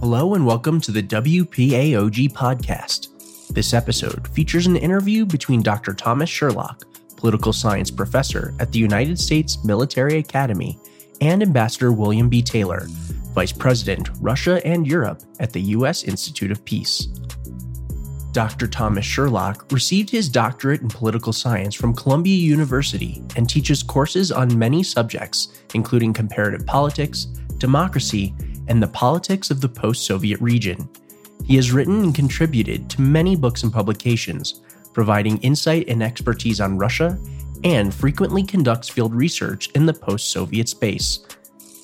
Hello and welcome to the WPAOG podcast. This episode features an interview between Dr. Thomas Sherlock, political science professor at the United States Military Academy, and Ambassador William B. Taylor, Vice President, Russia and Europe at the U.S. Institute of Peace. Dr. Thomas Sherlock received his doctorate in political science from Columbia University and teaches courses on many subjects, including comparative politics, democracy, and the politics of the post Soviet region. He has written and contributed to many books and publications, providing insight and expertise on Russia, and frequently conducts field research in the post Soviet space.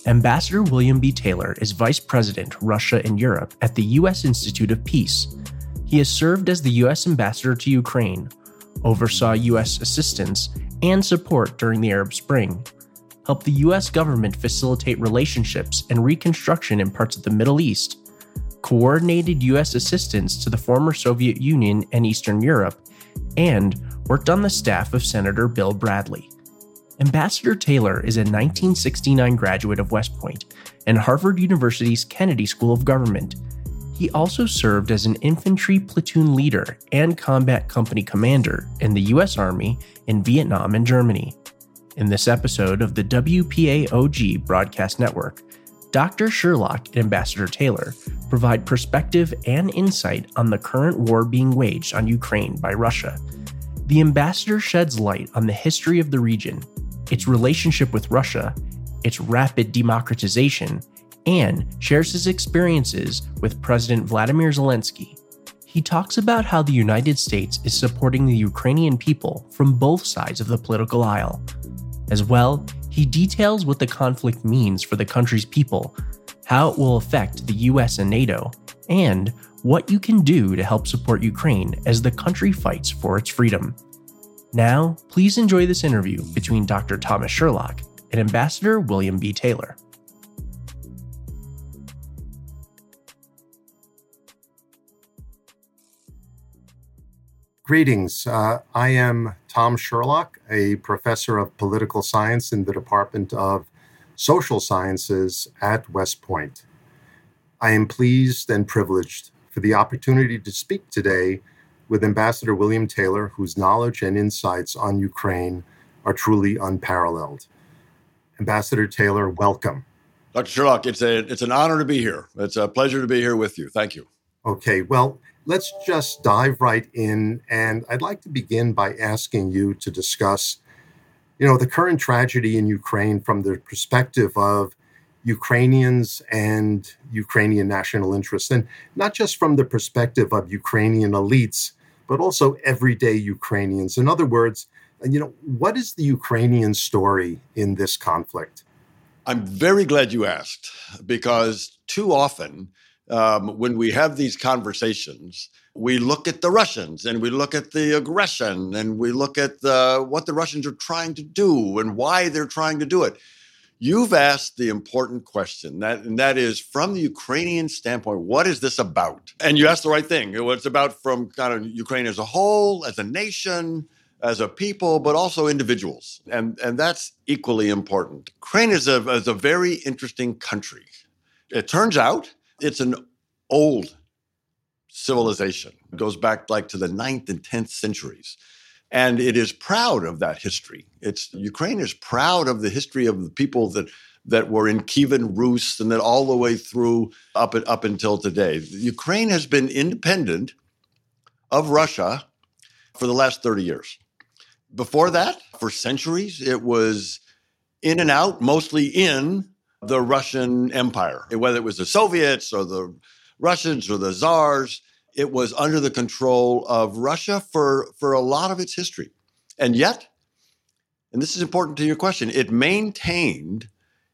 Ambassador William B. Taylor is Vice President, Russia and Europe at the U.S. Institute of Peace. He has served as the U.S. Ambassador to Ukraine, oversaw U.S. assistance and support during the Arab Spring, helped the U.S. government facilitate relationships and reconstruction in parts of the Middle East, coordinated U.S. assistance to the former Soviet Union and Eastern Europe, and worked on the staff of Senator Bill Bradley. Ambassador Taylor is a 1969 graduate of West Point and Harvard University's Kennedy School of Government. He also served as an infantry platoon leader and combat company commander in the U.S. Army in Vietnam and Germany. In this episode of the WPAOG Broadcast Network, Dr. Sherlock and Ambassador Taylor provide perspective and insight on the current war being waged on Ukraine by Russia. The ambassador sheds light on the history of the region, its relationship with Russia, its rapid democratization, and shares his experiences with President Vladimir Zelensky. He talks about how the United States is supporting the Ukrainian people from both sides of the political aisle as well, he details what the conflict means for the country's people, how it will affect the US and NATO, and what you can do to help support Ukraine as the country fights for its freedom. Now, please enjoy this interview between Dr. Thomas Sherlock and Ambassador William B. Taylor. Greetings. Uh, I am Tom Sherlock, a professor of political science in the Department of Social Sciences at West Point. I am pleased and privileged for the opportunity to speak today with Ambassador William Taylor, whose knowledge and insights on Ukraine are truly unparalleled. Ambassador Taylor, welcome. Dr. Sherlock, it's a it's an honor to be here. It's a pleasure to be here with you. Thank you. Okay, well, let's just dive right in. And I'd like to begin by asking you to discuss, you know, the current tragedy in Ukraine from the perspective of Ukrainians and Ukrainian national interests, and not just from the perspective of Ukrainian elites, but also everyday Ukrainians. In other words, you know, what is the Ukrainian story in this conflict? I'm very glad you asked because too often um, when we have these conversations, we look at the Russians and we look at the aggression and we look at the, what the Russians are trying to do and why they're trying to do it. You've asked the important question, that, and that is from the Ukrainian standpoint, what is this about? And you asked the right thing. It's about from kind of Ukraine as a whole, as a nation, as a people, but also individuals. And, and that's equally important. Ukraine is a, is a very interesting country. It turns out it's an old civilization. It goes back like to the ninth and 10th centuries. And it is proud of that history. It's Ukraine is proud of the history of the people that that were in Kievan Rus and then all the way through up up until today. Ukraine has been independent of Russia for the last 30 years. Before that, for centuries, it was in and out, mostly in the Russian Empire, whether it was the Soviets or the Russians or the czars. It was under the control of Russia for, for a lot of its history. And yet, and this is important to your question, it maintained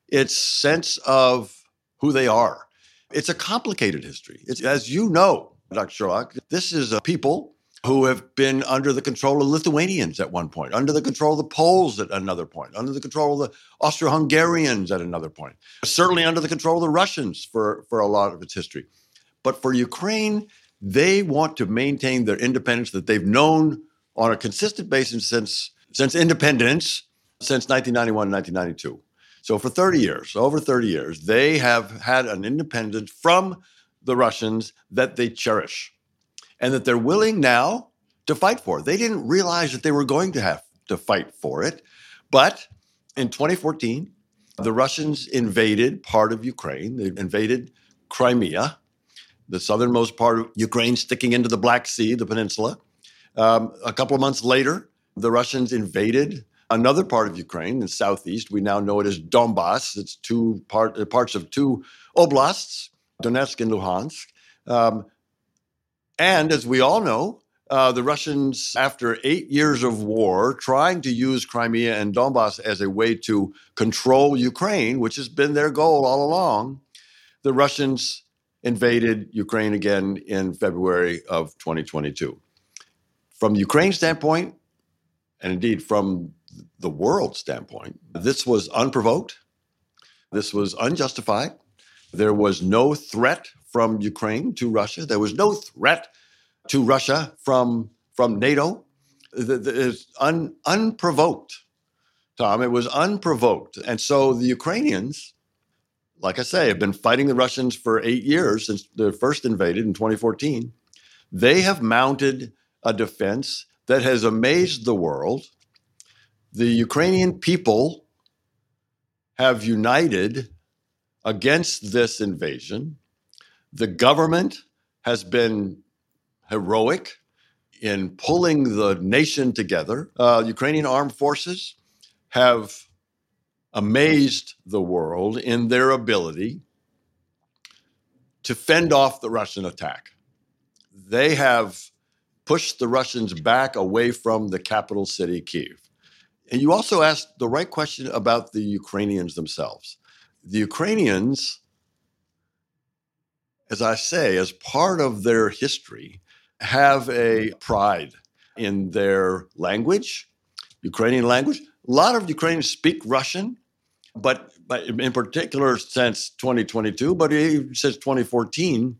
its sense of who they are. It's a complicated history. It's, as you know, Dr. Sherlock, this is a people who have been under the control of Lithuanians at one point, under the control of the Poles at another point, under the control of the Austro Hungarians at another point, certainly under the control of the Russians for, for a lot of its history. But for Ukraine, they want to maintain their independence that they've known on a consistent basis since, since independence, since 1991 1992. So for 30 years, over 30 years, they have had an independence from the Russians that they cherish and that they're willing now to fight for. They didn't realize that they were going to have to fight for it. But in 2014, the Russians invaded part of Ukraine. They invaded Crimea, the southernmost part of Ukraine, sticking into the Black Sea, the peninsula. Um, a couple of months later, the Russians invaded another part of Ukraine, in southeast. We now know it as Donbass. It's two part, parts of two oblasts, Donetsk and Luhansk. Um, and as we all know, uh, the Russians, after eight years of war, trying to use Crimea and Donbass as a way to control Ukraine, which has been their goal all along, the Russians invaded Ukraine again in February of 2022. From the Ukraine standpoint, and indeed from the world standpoint, this was unprovoked. This was unjustified. There was no threat from Ukraine to Russia. There was no threat to Russia from, from NATO. It's un, unprovoked, Tom. It was unprovoked. And so the Ukrainians, like I say, have been fighting the Russians for eight years since they first invaded in 2014. They have mounted a defense that has amazed the world. The Ukrainian people have united against this invasion. The government has been heroic in pulling the nation together. Uh, Ukrainian armed forces have amazed the world in their ability to fend off the Russian attack. They have pushed the Russians back away from the capital city, Kiev. And you also asked the right question about the Ukrainians themselves. The Ukrainians, as I say, as part of their history, have a pride in their language, Ukrainian language. A lot of Ukrainians speak Russian, but, but in particular since 2022, but even since 2014,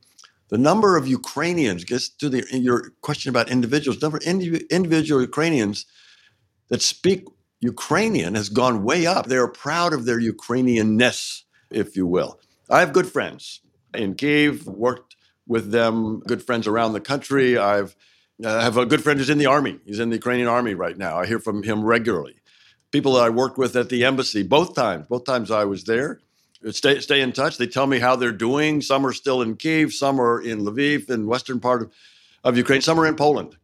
the number of Ukrainians gets to the, your question about individuals. Number of individual Ukrainians that speak Ukrainian has gone way up. They are proud of their Ukrainianness, if you will. I have good friends in Kiev. Worked with them, good friends around the country. I've have a good friend who's in the army. He's in the Ukrainian army right now. I hear from him regularly. People that I worked with at the embassy, both times, both times I was there, stay stay in touch. They tell me how they're doing. Some are still in Kiev, some are in Lviv, in western part of, of Ukraine, some are in Poland.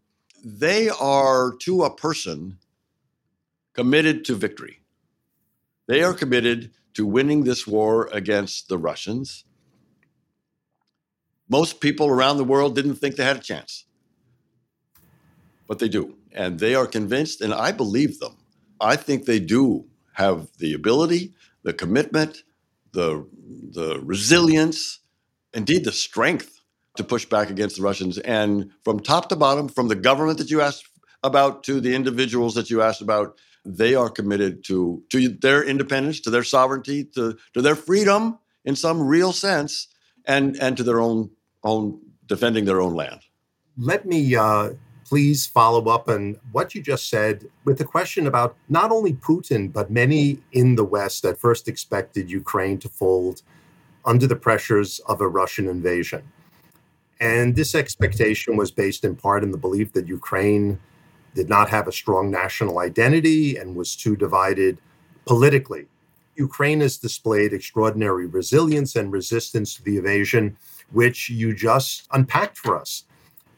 They are to a person committed to victory. They are committed to winning this war against the Russians most people around the world didn't think they had a chance. But they do. And they are convinced, and I believe them. I think they do have the ability, the commitment, the, the resilience, indeed the strength to push back against the Russians. And from top to bottom, from the government that you asked about to the individuals that you asked about, they are committed to, to their independence, to their sovereignty, to, to their freedom in some real sense, and, and to their own own defending their own land. Let me uh, please follow up on what you just said with the question about not only Putin, but many in the West that first expected Ukraine to fold under the pressures of a Russian invasion. And this expectation was based in part in the belief that Ukraine did not have a strong national identity and was too divided politically. Ukraine has displayed extraordinary resilience and resistance to the invasion which you just unpacked for us.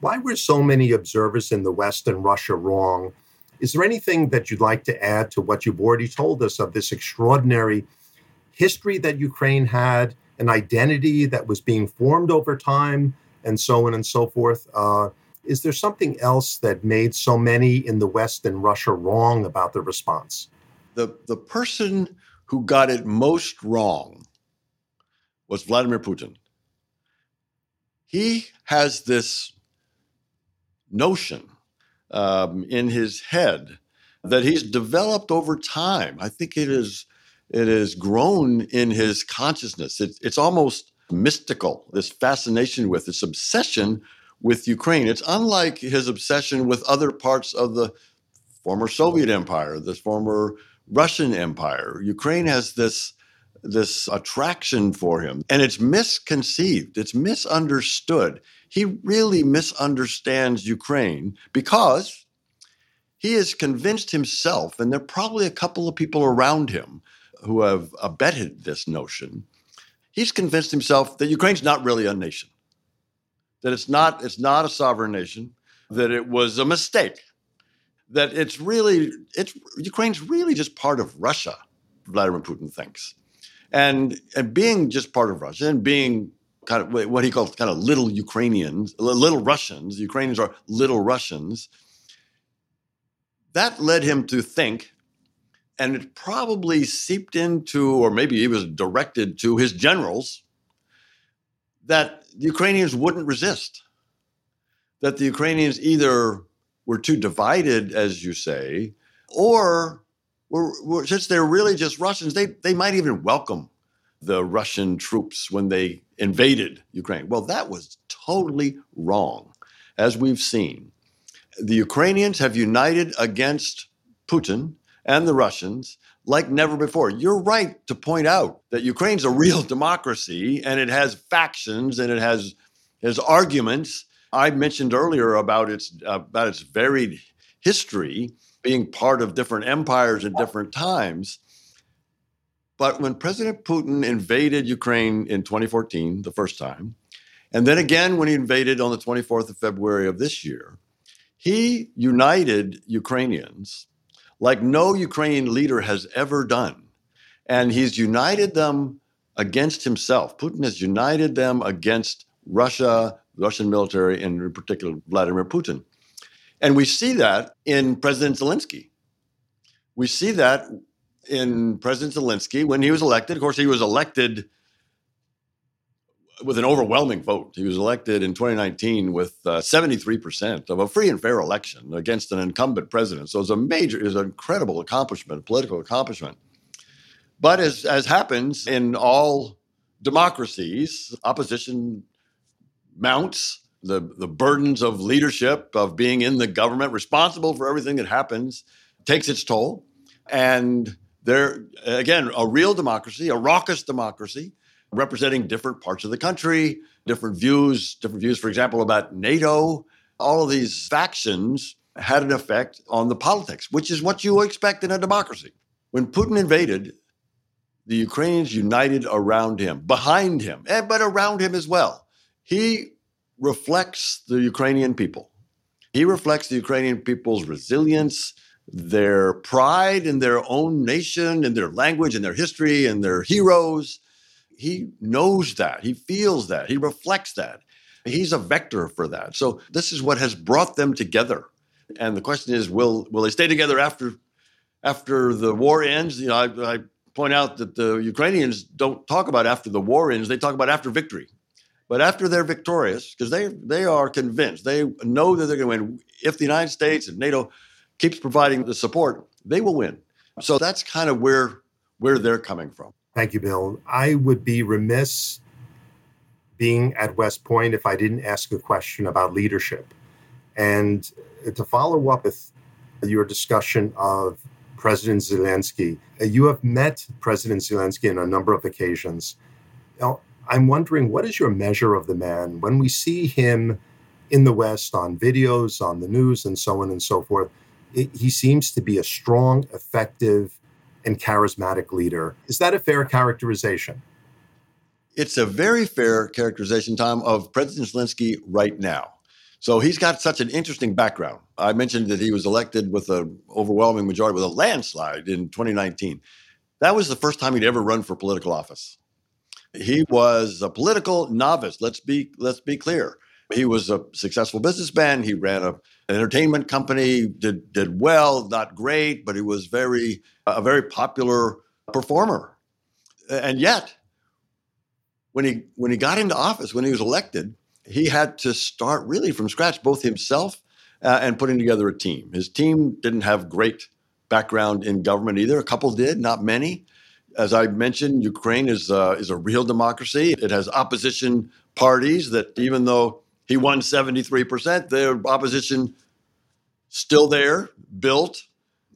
Why were so many observers in the West and Russia wrong? Is there anything that you'd like to add to what you've already told us of this extraordinary history that Ukraine had, an identity that was being formed over time, and so on and so forth? Uh, is there something else that made so many in the West and Russia wrong about the response? The, the person who got it most wrong was Vladimir Putin he has this notion um, in his head that he's developed over time. I think it is it has grown in his consciousness. It, it's almost mystical. This fascination with this obsession with Ukraine. It's unlike his obsession with other parts of the former Soviet Empire, this former Russian Empire. Ukraine has this this attraction for him. And it's misconceived, it's misunderstood. He really misunderstands Ukraine because he has convinced himself, and there are probably a couple of people around him who have abetted this notion. He's convinced himself that Ukraine's not really a nation, that it's not, it's not a sovereign nation, that it was a mistake, that it's really, it's Ukraine's really just part of Russia, Vladimir Putin thinks. And, and being just part of Russia and being kind of what he calls kind of little Ukrainians, little Russians, Ukrainians are little Russians, that led him to think, and it probably seeped into, or maybe he was directed to his generals, that the Ukrainians wouldn't resist. That the Ukrainians either were too divided, as you say, or were, were, since they're really just Russians, they, they might even welcome the Russian troops when they invaded Ukraine. Well, that was totally wrong, as we've seen the Ukrainians have united against Putin and the Russians like never before. You're right to point out that Ukraine's a real democracy and it has factions and it has has arguments. I mentioned earlier about its about its varied history being part of different empires at different times. But when President Putin invaded Ukraine in 2014, the first time, and then again when he invaded on the 24th of February of this year, he united Ukrainians like no Ukrainian leader has ever done. And he's united them against himself. Putin has united them against Russia, Russian military, and in particular Vladimir Putin. And we see that in President Zelensky. We see that in President Zelensky when he was elected. Of course, he was elected with an overwhelming vote. He was elected in 2019 with uh, 73% of a free and fair election against an incumbent president. So it's a major, it's an incredible accomplishment, political accomplishment. But as, as happens in all democracies, opposition mounts the, the burdens of leadership, of being in the government, responsible for everything that happens, takes its toll. And there, again, a real democracy, a raucous democracy, representing different parts of the country, different views, different views, for example, about NATO. All of these factions had an effect on the politics, which is what you expect in a democracy. When Putin invaded, the Ukrainians united around him, behind him, eh, but around him as well. He reflects the Ukrainian people. He reflects the Ukrainian people's resilience, their pride in their own nation, in their language, in their history, and their heroes he knows that, he feels that, he reflects that. He's a vector for that. So this is what has brought them together. And the question is, will will they stay together after after the war ends? You know, I, I point out that the Ukrainians don't talk about after the war ends; they talk about after victory. But after they're victorious, because they they are convinced, they know that they're going to win. If the United States and NATO keeps providing the support, they will win. So that's kind of where where they're coming from. Thank you, Bill. I would be remiss being at West Point if I didn't ask a question about leadership. And to follow up with your discussion of President Zelensky, you have met President Zelensky on a number of occasions. I'm wondering what is your measure of the man when we see him in the West on videos, on the news, and so on and so forth? It, he seems to be a strong, effective, and charismatic leader. Is that a fair characterization? It's a very fair characterization, Tom, of President Zelensky right now. So he's got such an interesting background. I mentioned that he was elected with an overwhelming majority, with a landslide in 2019. That was the first time he'd ever run for political office. He was a political novice. Let's be let's be clear. He was a successful businessman. He ran a, an entertainment company, did did well, not great, but he was very a very popular performer. And yet, when he when he got into office, when he was elected, he had to start really from scratch, both himself uh, and putting together a team. His team didn't have great background in government either. A couple did, not many. As I mentioned, Ukraine is uh, is a real democracy. It has opposition parties that, even though he won 73%. The opposition still there, built.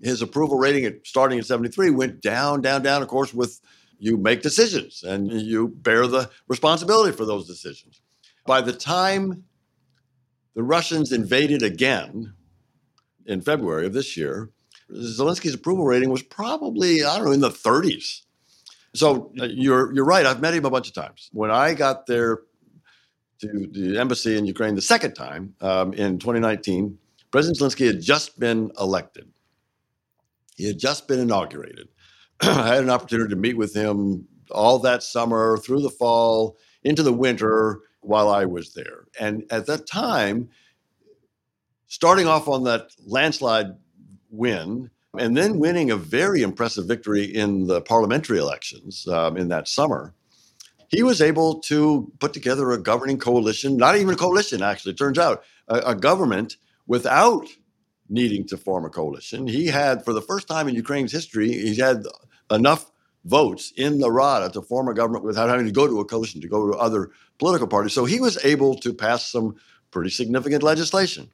His approval rating at starting at 73 went down, down, down, of course, with you make decisions and you bear the responsibility for those decisions. By the time the Russians invaded again in February of this year, Zelensky's approval rating was probably, I don't know, in the 30s. So uh, you're, you're right. I've met him a bunch of times. When I got there to the embassy in Ukraine the second time um, in 2019, President Zelensky had just been elected. He had just been inaugurated. I had an opportunity to meet with him all that summer, through the fall, into the winter while I was there. And at that time, starting off on that landslide win, and then winning a very impressive victory in the parliamentary elections um, in that summer, he was able to put together a governing coalition, not even a coalition, actually, turns out, a, a government without needing to form a coalition. He had, for the first time in Ukraine's history, he had enough votes in the Rada to form a government without having to go to a coalition, to go to other political parties. So he was able to pass some pretty significant legislation.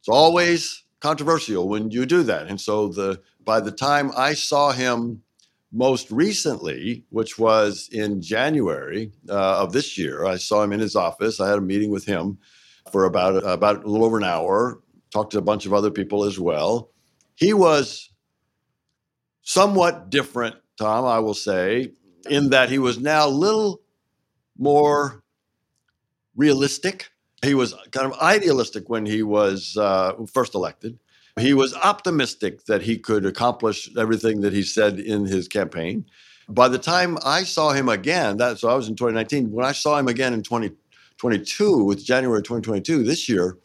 It's always controversial when you do that. And so the by the time I saw him most recently, which was in January uh, of this year, I saw him in his office. I had a meeting with him for about about a little over an hour. Talked to a bunch of other people as well. He was somewhat different, Tom, I will say, in that he was now a little more realistic. He was kind of idealistic when he was uh, first elected. He was optimistic that he could accomplish everything that he said in his campaign. By the time I saw him again, that so I was in 2019. When I saw him again in 2022, with January 2022 this year,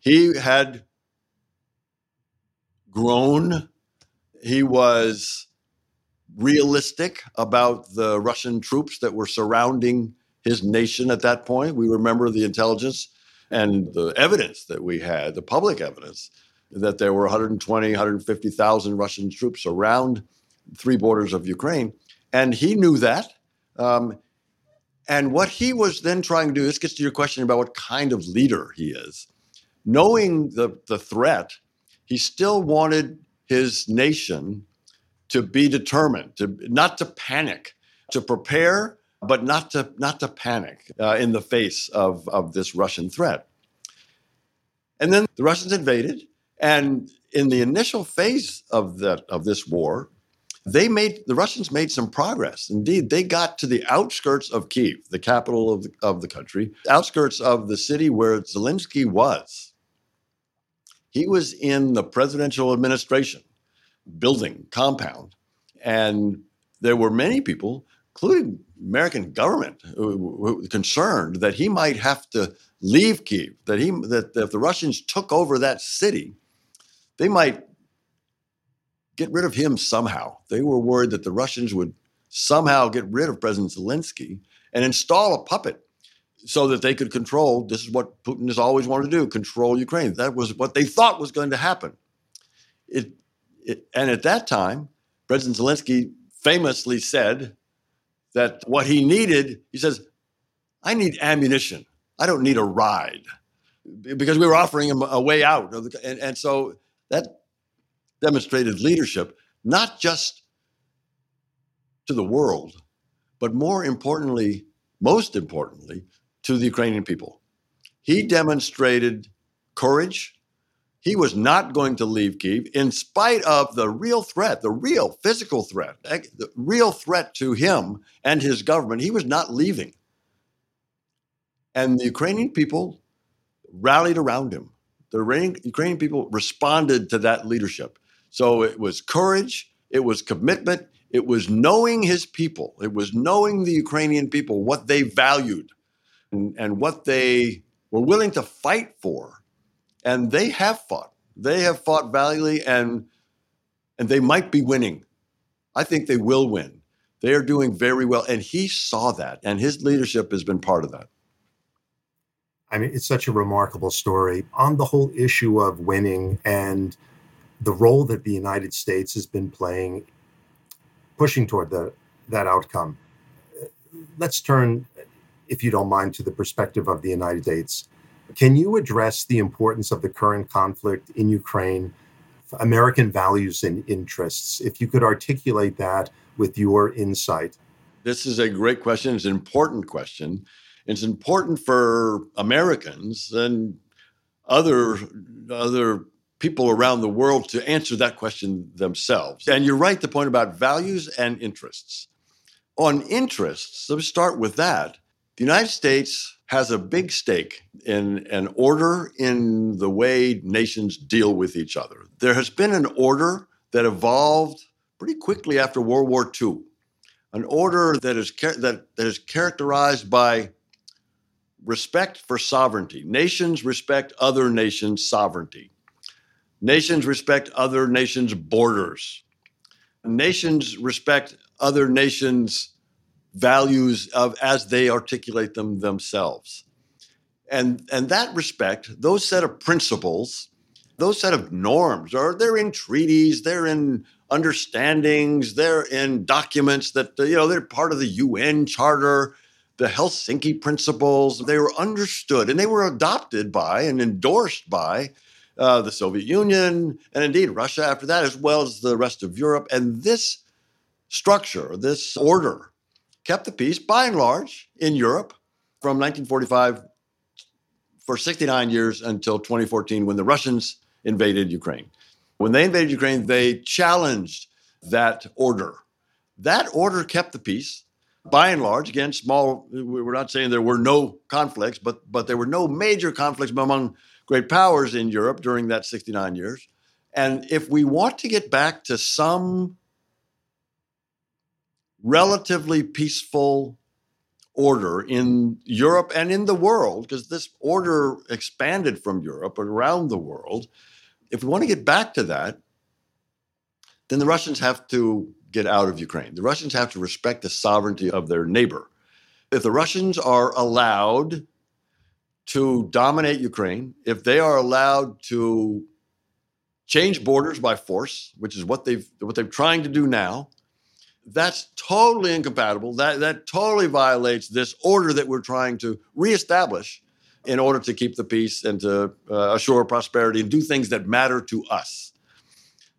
he had grown. He was realistic about the Russian troops that were surrounding his nation at that point. We remember the intelligence and the evidence that we had, the public evidence that there were 120, 150,000 Russian troops around three borders of Ukraine. And he knew that. Um, and what he was then trying to do, this gets to your question about what kind of leader he is. Knowing the, the threat, he still wanted his nation to be determined, to not to panic, to prepare, but not to not to panic uh, in the face of, of this Russian threat. And then the Russians invaded, and in the initial phase of that of this war, they made the Russians made some progress. Indeed, they got to the outskirts of Kiev, the capital of the, of the country, outskirts of the city where Zelensky was. He was in the presidential administration building compound, and there were many people, including American government, uh, who concerned that he might have to leave Kiev. That he that if the Russians took over that city, they might get rid of him somehow. They were worried that the Russians would somehow get rid of President Zelensky and install a puppet so that they could control. This is what Putin has always wanted to do control Ukraine. That was what they thought was going to happen. It, it, and at that time, President Zelensky famously said that what he needed, he says, I need ammunition. I don't need a ride because we were offering him a way out. And, and so that demonstrated leadership, not just to the world, but more importantly, most importantly, to the Ukrainian people. He demonstrated courage. He was not going to leave Kiev in spite of the real threat, the real physical threat, eh, the real threat to him and his government. He was not leaving. And the Ukrainian people rallied around him the Ukrainian people responded to that leadership. So it was courage, it was commitment, it was knowing his people, it was knowing the Ukrainian people, what they valued and, and what they were willing to fight for. And they have fought. They have fought valiantly and and they might be winning. I think they will win. They are doing very well. And he saw that, and his leadership has been part of that. I mean, it's such a remarkable story on the whole issue of winning and the role that the United States has been playing, pushing toward the, that outcome. Let's turn, if you don't mind, to the perspective of the United States. Can you address the importance of the current conflict in Ukraine, American values and interests? If you could articulate that with your insight. This is a great question. It's an important question. It's important for Americans and other other people around the world to answer that question themselves. And you're right, the point about values and interests. On interests, let's start with that. The United States has a big stake in an order in the way nations deal with each other. There has been an order that evolved pretty quickly after World War II, an order that is, that, that is characterized by respect for sovereignty. Nations respect other nations' sovereignty. Nations respect other nations' borders. Nations respect other nations' values of as they articulate them themselves. And, and that respect, those set of principles, those set of norms, are they're in treaties, they're in understandings, they're in documents that you know they're part of the UN Charter, the Helsinki Principles. They were understood and they were adopted by and endorsed by uh, the Soviet Union and indeed Russia after that, as well as the rest of Europe. And this structure, this order, kept the peace by and large in Europe from 1945 for 69 years until 2014 when the Russians invaded Ukraine. When they invaded Ukraine, they challenged that order. That order kept the peace by and large. Again, small, we're not saying there were no conflicts, but, but there were no major conflicts among great powers in Europe during that 69 years. And if we want to get back to some relatively peaceful order in Europe and in the world, because this order expanded from Europe around the world, if we want to get back to that, then the Russians have to get out of Ukraine. The Russians have to respect the sovereignty of their neighbor. If the Russians are allowed to dominate Ukraine, if they are allowed to change borders by force, which is what they've what they're trying to do now, that's totally incompatible. That that totally violates this order that we're trying to reestablish in order to keep the peace and to uh, assure prosperity and do things that matter to us.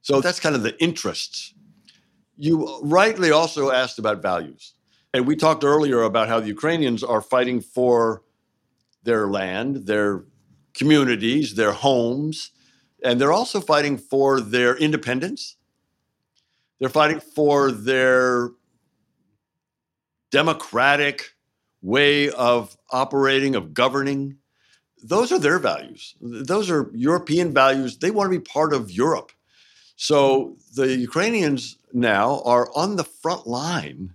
So that's kind of the interests. You rightly also asked about values. And we talked earlier about how the Ukrainians are fighting for their land, their communities, their homes, and they're also fighting for their independence. They're fighting for their democratic way of operating, of governing. Those are their values. Those are European values. They want to be part of Europe. So the Ukrainians now are on the front line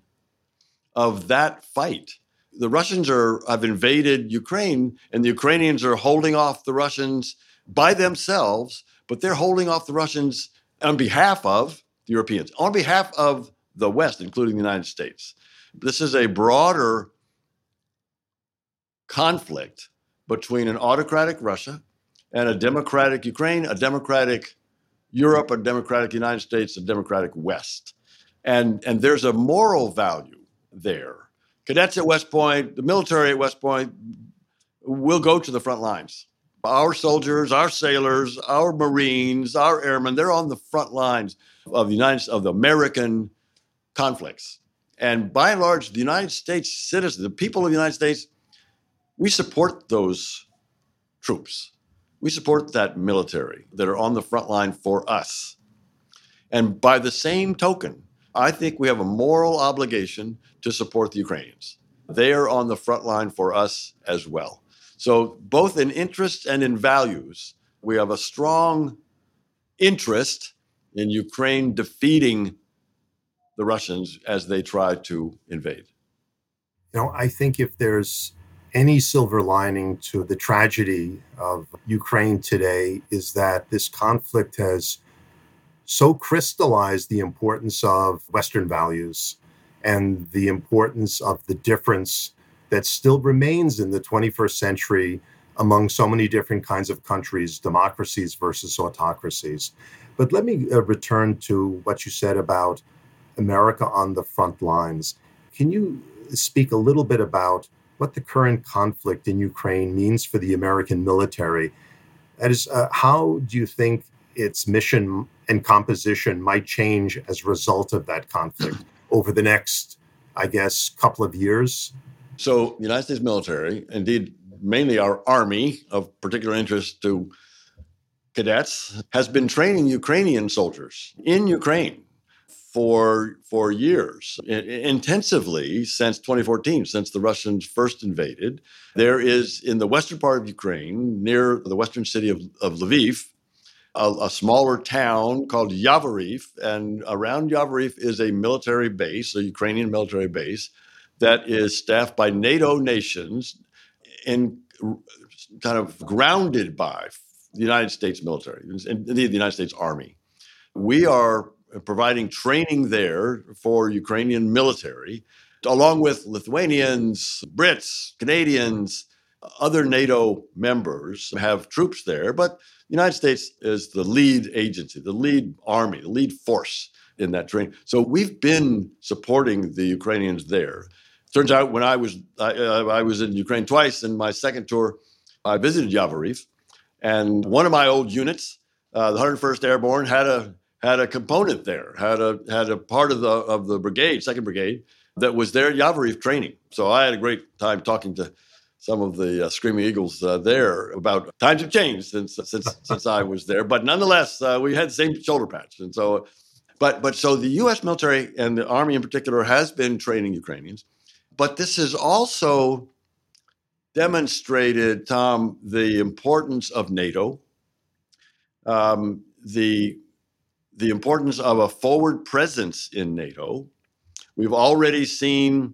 of that fight the Russians are have invaded Ukraine, and the Ukrainians are holding off the Russians by themselves, but they're holding off the Russians on behalf of the Europeans, on behalf of the West, including the United States. This is a broader conflict between an autocratic Russia and a democratic Ukraine, a democratic Europe, a democratic United States, a democratic West. And, and there's a moral value there cadets at West Point, the military at West Point will go to the front lines. Our soldiers, our sailors, our Marines, our airmen, they're on the front lines of the United of the American conflicts. And by and large, the United States citizens, the people of the United States, we support those troops. We support that military that are on the front line for us. And by the same token, I think we have a moral obligation to support the Ukrainians. They are on the front line for us as well. So, both in interests and in values, we have a strong interest in Ukraine defeating the Russians as they try to invade. You know, I think if there's any silver lining to the tragedy of Ukraine today, is that this conflict has so crystallized the importance of Western values and the importance of the difference that still remains in the 21st century among so many different kinds of countries, democracies versus autocracies. But let me uh, return to what you said about America on the front lines. Can you speak a little bit about what the current conflict in Ukraine means for the American military? That is, uh, how do you think its mission and composition might change as a result of that conflict over the next I guess, couple of years? So, the United States military, indeed, mainly our army of particular interest to cadets, has been training Ukrainian soldiers in Ukraine for for years intensively since 2014 since the Russians first invaded. There is in the western part of Ukraine near the western city of, of Lviv a, a, smaller town called Yavoriv and around Yavoriv is a military base a Ukrainian military base that is staffed by NATO nations and kind of grounded by the United States military and the United States army we are providing training there for Ukrainian military, along with Lithuanians, Brits, Canadians, other NATO members have troops there. But the United States is the lead agency, the lead army, the lead force in that training. So we've been supporting the Ukrainians there. Turns out when I was I, uh, I was in Ukraine twice, in my second tour, I visited Yavoriv, and one of my old units, uh, the 101st Airborne, had a had a component there, had a had a part of the of the brigade, second brigade, that was there at Yavoriv training. So I had a great time talking to some of the uh, Screaming Eagles uh, there about times have changed since since since I was there, but nonetheless uh, we had the same shoulder patch, and so. But, but so the U.S. military and the army in particular has been training Ukrainians, but this has also demonstrated, Tom, the importance of NATO, um, the the importance of a forward presence in NATO. We've already seen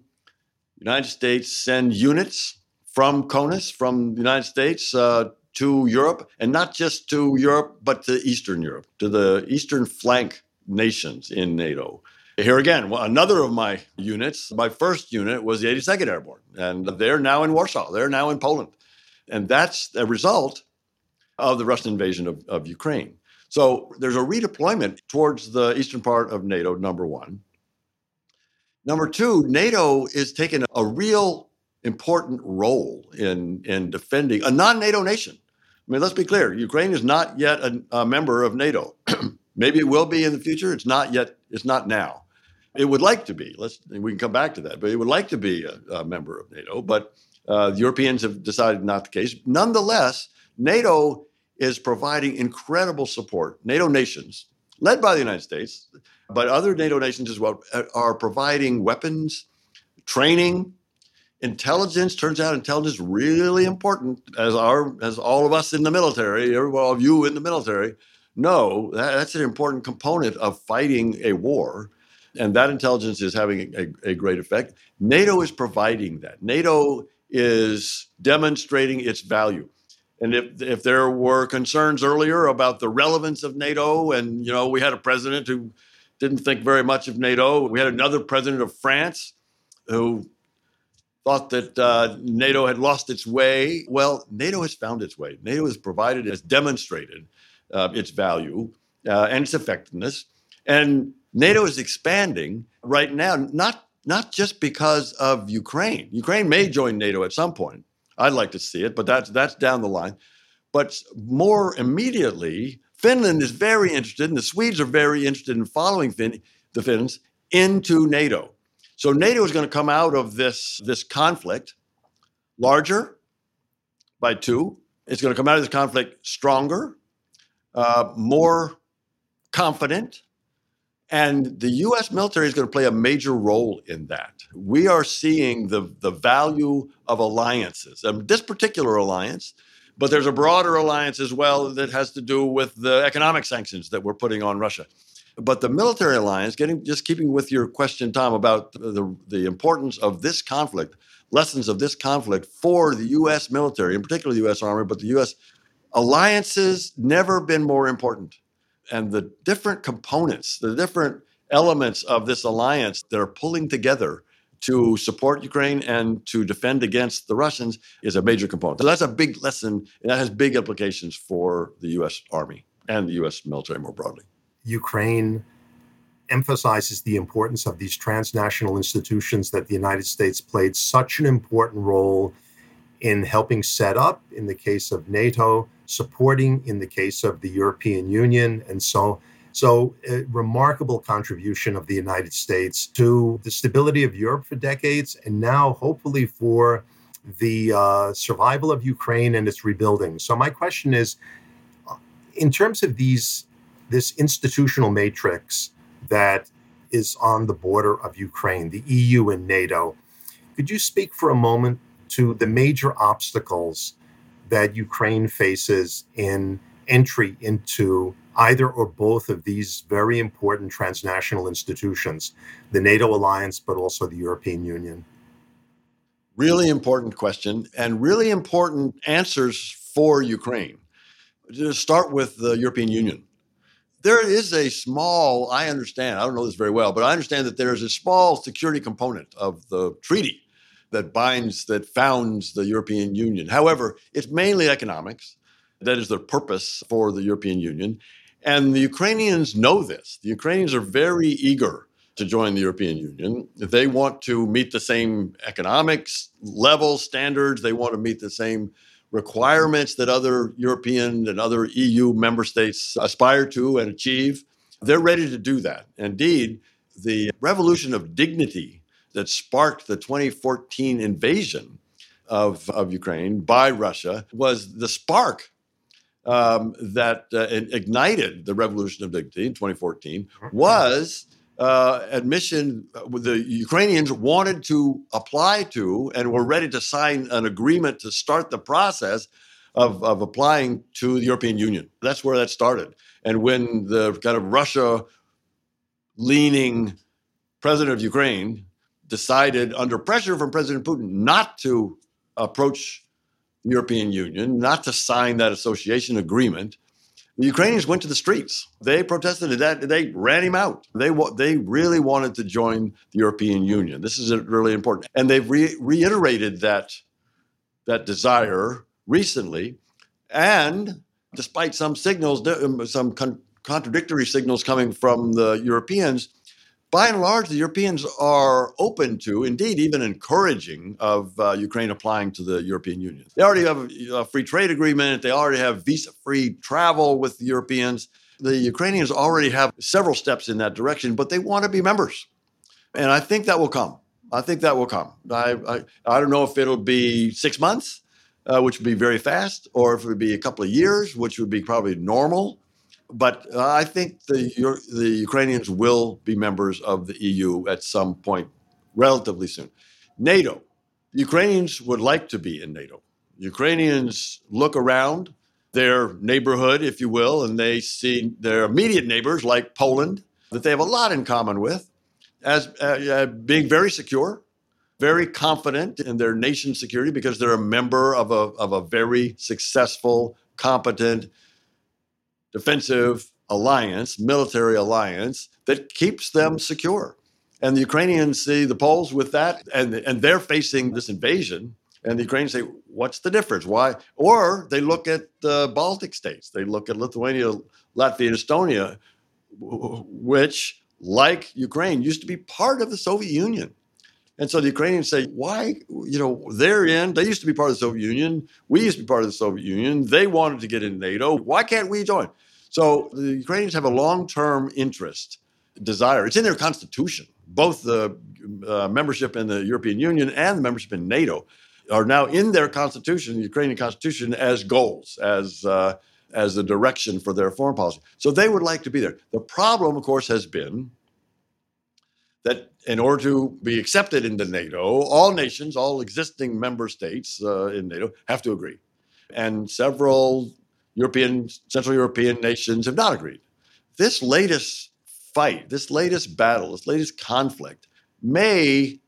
United States send units from CONUS, from the United States, uh, to Europe, and not just to Europe, but to Eastern Europe, to the eastern flank nations in NATO. Here again, another of my units, my first unit was the 82nd Airborne, and they're now in Warsaw, they're now in Poland. And that's a result of the Russian invasion of, of Ukraine. So there's a redeployment towards the eastern part of NATO, number one. Number two, NATO is taking a real important role in, in defending a non NATO nation. I mean, let's be clear Ukraine is not yet a, a member of NATO. Maybe it will be in the future. It's not yet, it's not now. It would like to be. Let's we can come back to that, but it would like to be a, a member of NATO. But uh, the Europeans have decided not the case. Nonetheless, NATO is providing incredible support. NATO nations, led by the United States, but other NATO nations as well, uh, are providing weapons, training, intelligence. Turns out intelligence is really important, as our as all of us in the military, all of you in the military know that, that's an important component of fighting a war. And that intelligence is having a, a great effect. NATO is providing that. NATO is demonstrating its value. And if if there were concerns earlier about the relevance of NATO, and you know, we had a president who didn't think very much of NATO. We had another president of France who thought that uh, NATO had lost its way. Well, NATO has found its way. NATO has provided, has demonstrated uh, its value uh, and its effectiveness, and NATO is expanding right now. Not not just because of Ukraine. Ukraine may join NATO at some point, I'd like to see it, but that's that's down the line. But more immediately, Finland is very interested, and the Swedes are very interested in following fin- the Finns into NATO. So NATO is going to come out of this this conflict larger by two. It's going to come out of this conflict stronger, uh, more confident, and the US military is going to play a major role in that. We are seeing the, the value of alliances. And this particular alliance, but there's a broader alliance as well that has to do with the economic sanctions that we're putting on Russia. But the military alliance, getting just keeping with your question, Tom, about the, the importance of this conflict, lessons of this conflict for the U.S. military, in particular the U.S. Army, but the U.S. alliances never been more important and the different components, the different elements of this alliance that are pulling together to support Ukraine and to defend against the Russians is a major component. So that's a big lesson, and that has big implications for the U.S. Army and the U.S. military more broadly. Ukraine emphasizes the importance of these transnational institutions that the United States played such an important role in helping set up, in the case of NATO, supporting in the case of the European Union. And so, So, a remarkable contribution of the United States to the stability of Europe for decades, and now hopefully for the uh, survival of Ukraine and its rebuilding. So, my question is, in terms of these this institutional matrix that is on the border of Ukraine, the EU and NATO, could you speak for a moment to the major obstacles that Ukraine faces in entry into either or both of these very important transnational institutions, the NATO alliance, but also the European Union? Really important question and really important answers for Ukraine. To start with the European Union. There is a small, I understand, I don't know this very well, but I understand that there is a small security component of the treaty that binds, that founds the European Union. However, it's mainly economics. That is the purpose for the European Union. And the Ukrainians know this. The Ukrainians are very eager to join the European Union. They want to meet the same economics level standards, they want to meet the same requirements that other European and other EU member states aspire to and achieve. They're ready to do that. Indeed, the revolution of dignity that sparked the 2014 invasion of, of Ukraine by Russia was the spark um, that uh, ignited the revolution of dignity in 2014 was uh, admission. Uh, the Ukrainians wanted to apply to and were ready to sign an agreement to start the process of, of applying to the European Union. That's where that started. And when the kind of Russia leaning president of Ukraine decided, under pressure from President Putin, not to approach the European Union not to sign that association agreement. The Ukrainians went to the streets. They protested that. They ran him out. They they really wanted to join the European Union. This is really important, and they've re- reiterated that that desire recently. And despite some signals, um, some con- contradictory signals coming from the Europeans, by and large, the Europeans are open to, indeed, even encouraging of uh, Ukraine applying to the European Union. They already have a, a free trade agreement. They already have visa-free travel with the Europeans. The Ukrainians already have several steps in that direction, but they want to be members, and I think that will come. I think that will come. I I, I don't know if it'll be six months, uh, which would be very fast, or if it would be a couple of years, which would be probably normal but uh, I think the the Ukrainians will be members of the EU at some point, relatively soon. NATO, Ukrainians would like to be in NATO. Ukrainians look around their neighborhood, if you will, and they see their immediate neighbors like Poland that they have a lot in common with, as uh, uh, being very secure, very confident in their nation's security because they're a member of a of a very successful, competent defensive alliance, military alliance that keeps them secure. And the Ukrainians see the Poles with that, and, and they're facing this invasion. And the Ukrainians say, what's the difference? Why? Or they look at the Baltic states, they look at Lithuania, Latvia, and Estonia, which, like Ukraine, used to be part of the Soviet Union. And so the Ukrainians say, why, you know, they're in, they used to be part of the Soviet Union. We used to be part of the Soviet Union. They wanted to get in NATO. Why can't we join? So the Ukrainians have a long term interest, desire. It's in their constitution. Both the uh, membership in the European Union and the membership in NATO are now in their constitution, the Ukrainian constitution, as goals, as uh, as the direction for their foreign policy. So they would like to be there. The problem, of course, has been that in order to be accepted into NATO, all nations, all existing member states uh, in NATO have to agree. And several European, Central European nations have not agreed. This latest fight, this latest battle, this latest conflict may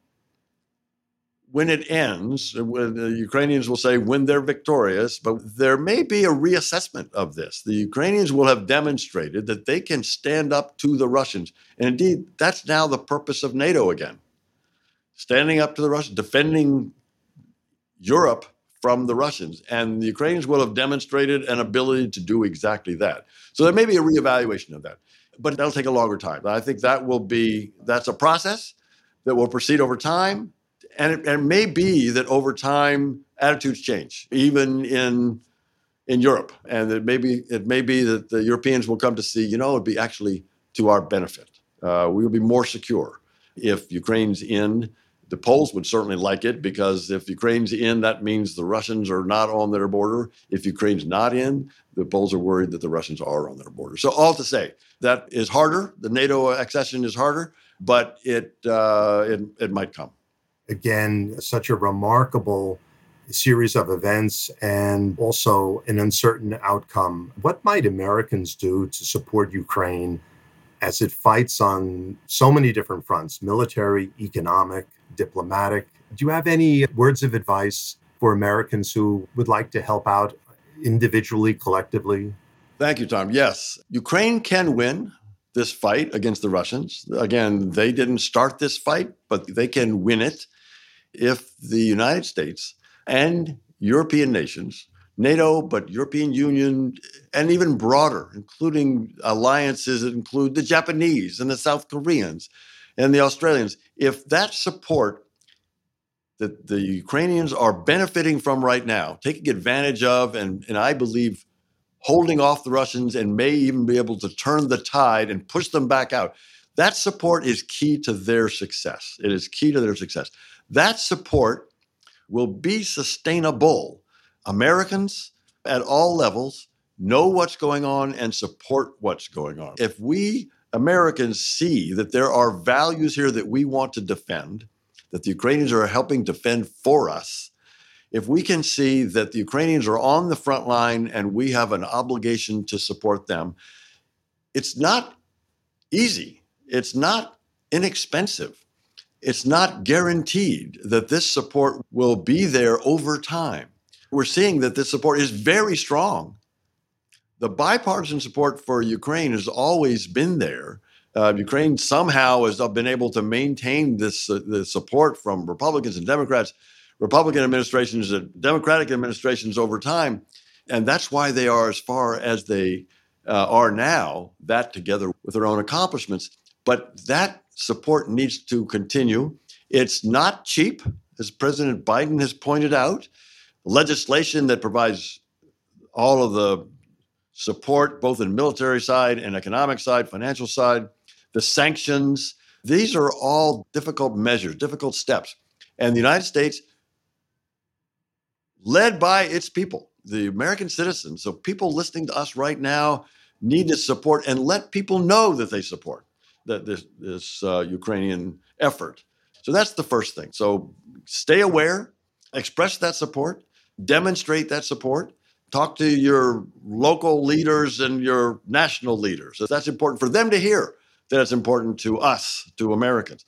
when it ends, when the Ukrainians will say when they're victorious, but there may be a reassessment of this. The Ukrainians will have demonstrated that they can stand up to the Russians. And indeed, that's now the purpose of NATO again standing up to the Russians, defending Europe from the Russians. And the Ukrainians will have demonstrated an ability to do exactly that. So there may be a reevaluation of that, but that'll take a longer time. I think that will be, that's a process that will proceed over time and it, and it may be that over time attitudes change, even in in Europe. And it may be, it may be that the Europeans will come to see, you know, it'd be actually to our benefit. Uh, we will be more secure if Ukraine's in. The Poles would certainly like it because if Ukraine's in, that means the Russians are not on their border. If Ukraine's not in, the Poles are worried that the Russians are on their border. So, all to say, that is harder. The NATO accession is harder, but it, uh, it, it might come. Again, such a remarkable series of events and also an uncertain outcome. What might Americans do to support Ukraine as it fights on so many different fronts military, economic, diplomatic? Do you have any words of advice for Americans who would like to help out individually, collectively? Thank you, Tom. Yes, Ukraine can win this fight against the Russians. Again, they didn't start this fight, but they can win it if the United States and European nations, NATO, but European Union, and even broader, including alliances that include the Japanese and the South Koreans and the Australians, if that support that the Ukrainians are benefiting from right now, taking advantage of, and, and I believe holding off the Russians and may even be able to turn the tide and push them back out. That support is key to their success. It is key to their success. That support will be sustainable. Americans at all levels know what's going on and support what's going on. If we Americans see that there are values here that we want to defend, that the Ukrainians are helping defend for us, if we can see that the Ukrainians are on the front line and we have an obligation to support them, it's not easy. It's not inexpensive it's not guaranteed that this support will be there over time. We're seeing that this support is very strong. The bipartisan support for Ukraine has always been there. Uh, Ukraine somehow has been able to maintain this uh, the support from Republicans and Democrats, Republican administrations and Democratic administrations over time, and that's why they are as far as they uh, are now. That together with their own accomplishments, but that support needs to continue. It's not cheap, as President Biden has pointed out. Legislation that provides all of the support, both in military side and economic side, financial side, the sanctions. These are all difficult measures, difficult steps. And the United States, led by its people, the American citizens, so people listening to us right now need to support and let people know that they support this, this uh, Ukrainian effort. So that's the first thing. So stay aware, express that support, demonstrate that support, talk to your local leaders and your national leaders. That's important for them to hear that it's important to us, to Americans.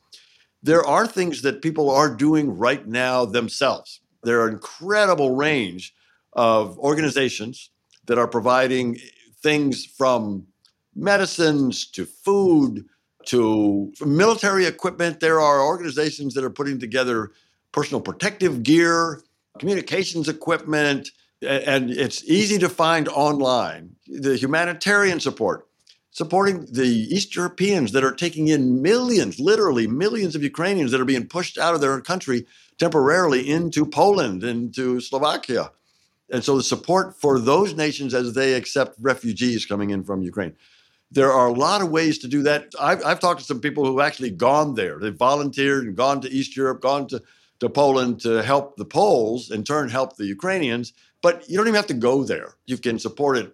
There are things that people are doing right now themselves. There are incredible range of organizations that are providing things from medicines to food to military equipment. There are organizations that are putting together personal protective gear, communications equipment, and it's easy to find online. The humanitarian support, supporting the East Europeans that are taking in millions, literally millions of Ukrainians that are being pushed out of their country temporarily into Poland, into Slovakia. And so the support for those nations as they accept refugees coming in from Ukraine there are a lot of ways to do that. I've, I've talked to some people who've actually gone there. They've volunteered and gone to East Europe, gone to, to Poland to help the Poles, in turn, help the Ukrainians. But you don't even have to go there. You can support it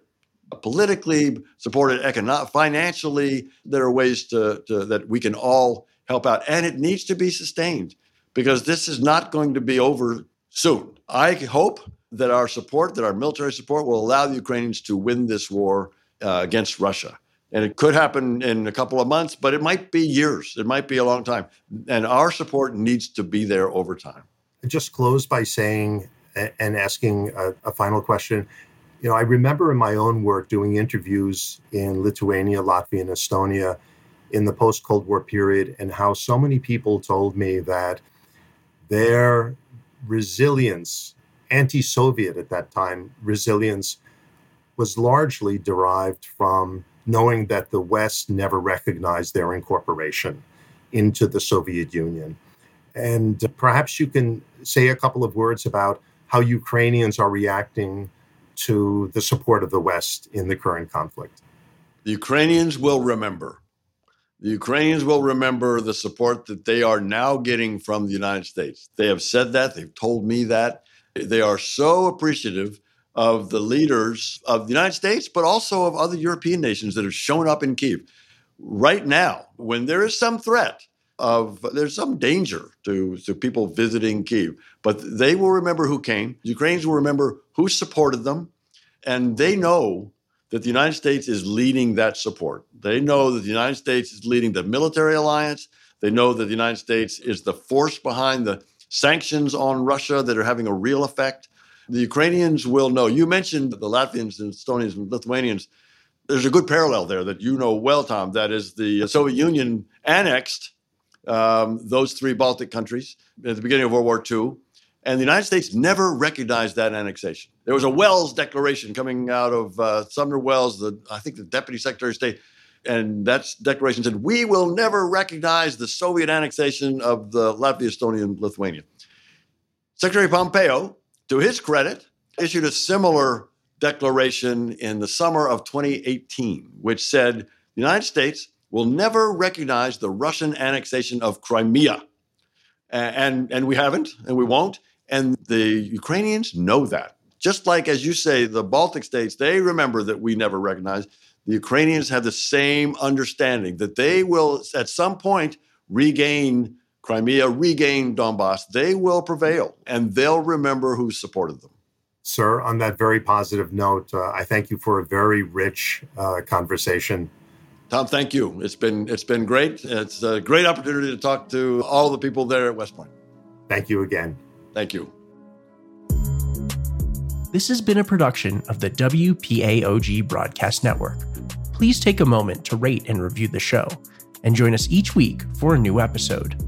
politically, support it economically, financially. There are ways to, to, that we can all help out. And it needs to be sustained because this is not going to be over soon. I hope that our support, that our military support, will allow the Ukrainians to win this war uh, against Russia. And it could happen in a couple of months, but it might be years. It might be a long time. And our support needs to be there over time. Just close by saying and asking a, a final question. You know, I remember in my own work doing interviews in Lithuania, Latvia, and Estonia in the post Cold War period, and how so many people told me that their resilience, anti Soviet at that time, resilience was largely derived from knowing that the West never recognized their incorporation into the Soviet Union. And uh, perhaps you can say a couple of words about how Ukrainians are reacting to the support of the West in the current conflict? The Ukrainians will remember. The Ukrainians will remember the support that they are now getting from the United States. They have said that, they've told me that. They are so appreciative of the leaders of the United States, but also of other European nations that have shown up in Kiev. Right now, when there is some threat of there's some danger to, to people visiting Kiev, but they will remember who came. Ukrainians will remember who supported them, and they know that the United States is leading that support. They know that the United States is leading the military alliance. They know that the United States is the force behind the sanctions on Russia that are having a real effect. The Ukrainians will know. You mentioned the Latvians and Estonians and Lithuanians. There's a good parallel there that you know well, Tom. That is the Soviet Union annexed um, those three Baltic countries at the beginning of World War II. And the United States never recognized that annexation. There was a Welles Declaration coming out of uh, Sumner Welles, the, I think the Deputy Secretary of State, and that declaration said, We will never recognize the Soviet annexation of the Latvia, Estonia, and Lithuania. Secretary Pompeo, to his credit, issued a similar declaration in the summer of 2018, which said the United States will never recognize the Russian annexation of Crimea. And, and we haven't, and we won't. And the Ukrainians know that. Just like, as you say, the Baltic states, they remember that we never recognized. The Ukrainians have the same understanding that they will, at some point, regain Crimea, regain Donbass. They will prevail, and they'll remember who supported them. Sir, on that very positive note, uh, I thank you for a very rich uh, conversation. Tom, thank you. It's been it's been great. It's a great opportunity to talk to all the people there at West Point. Thank you again. Thank you. This has been a production of the WPAOG Broadcast Network. Please take a moment to rate and review the show, and join us each week for a new episode.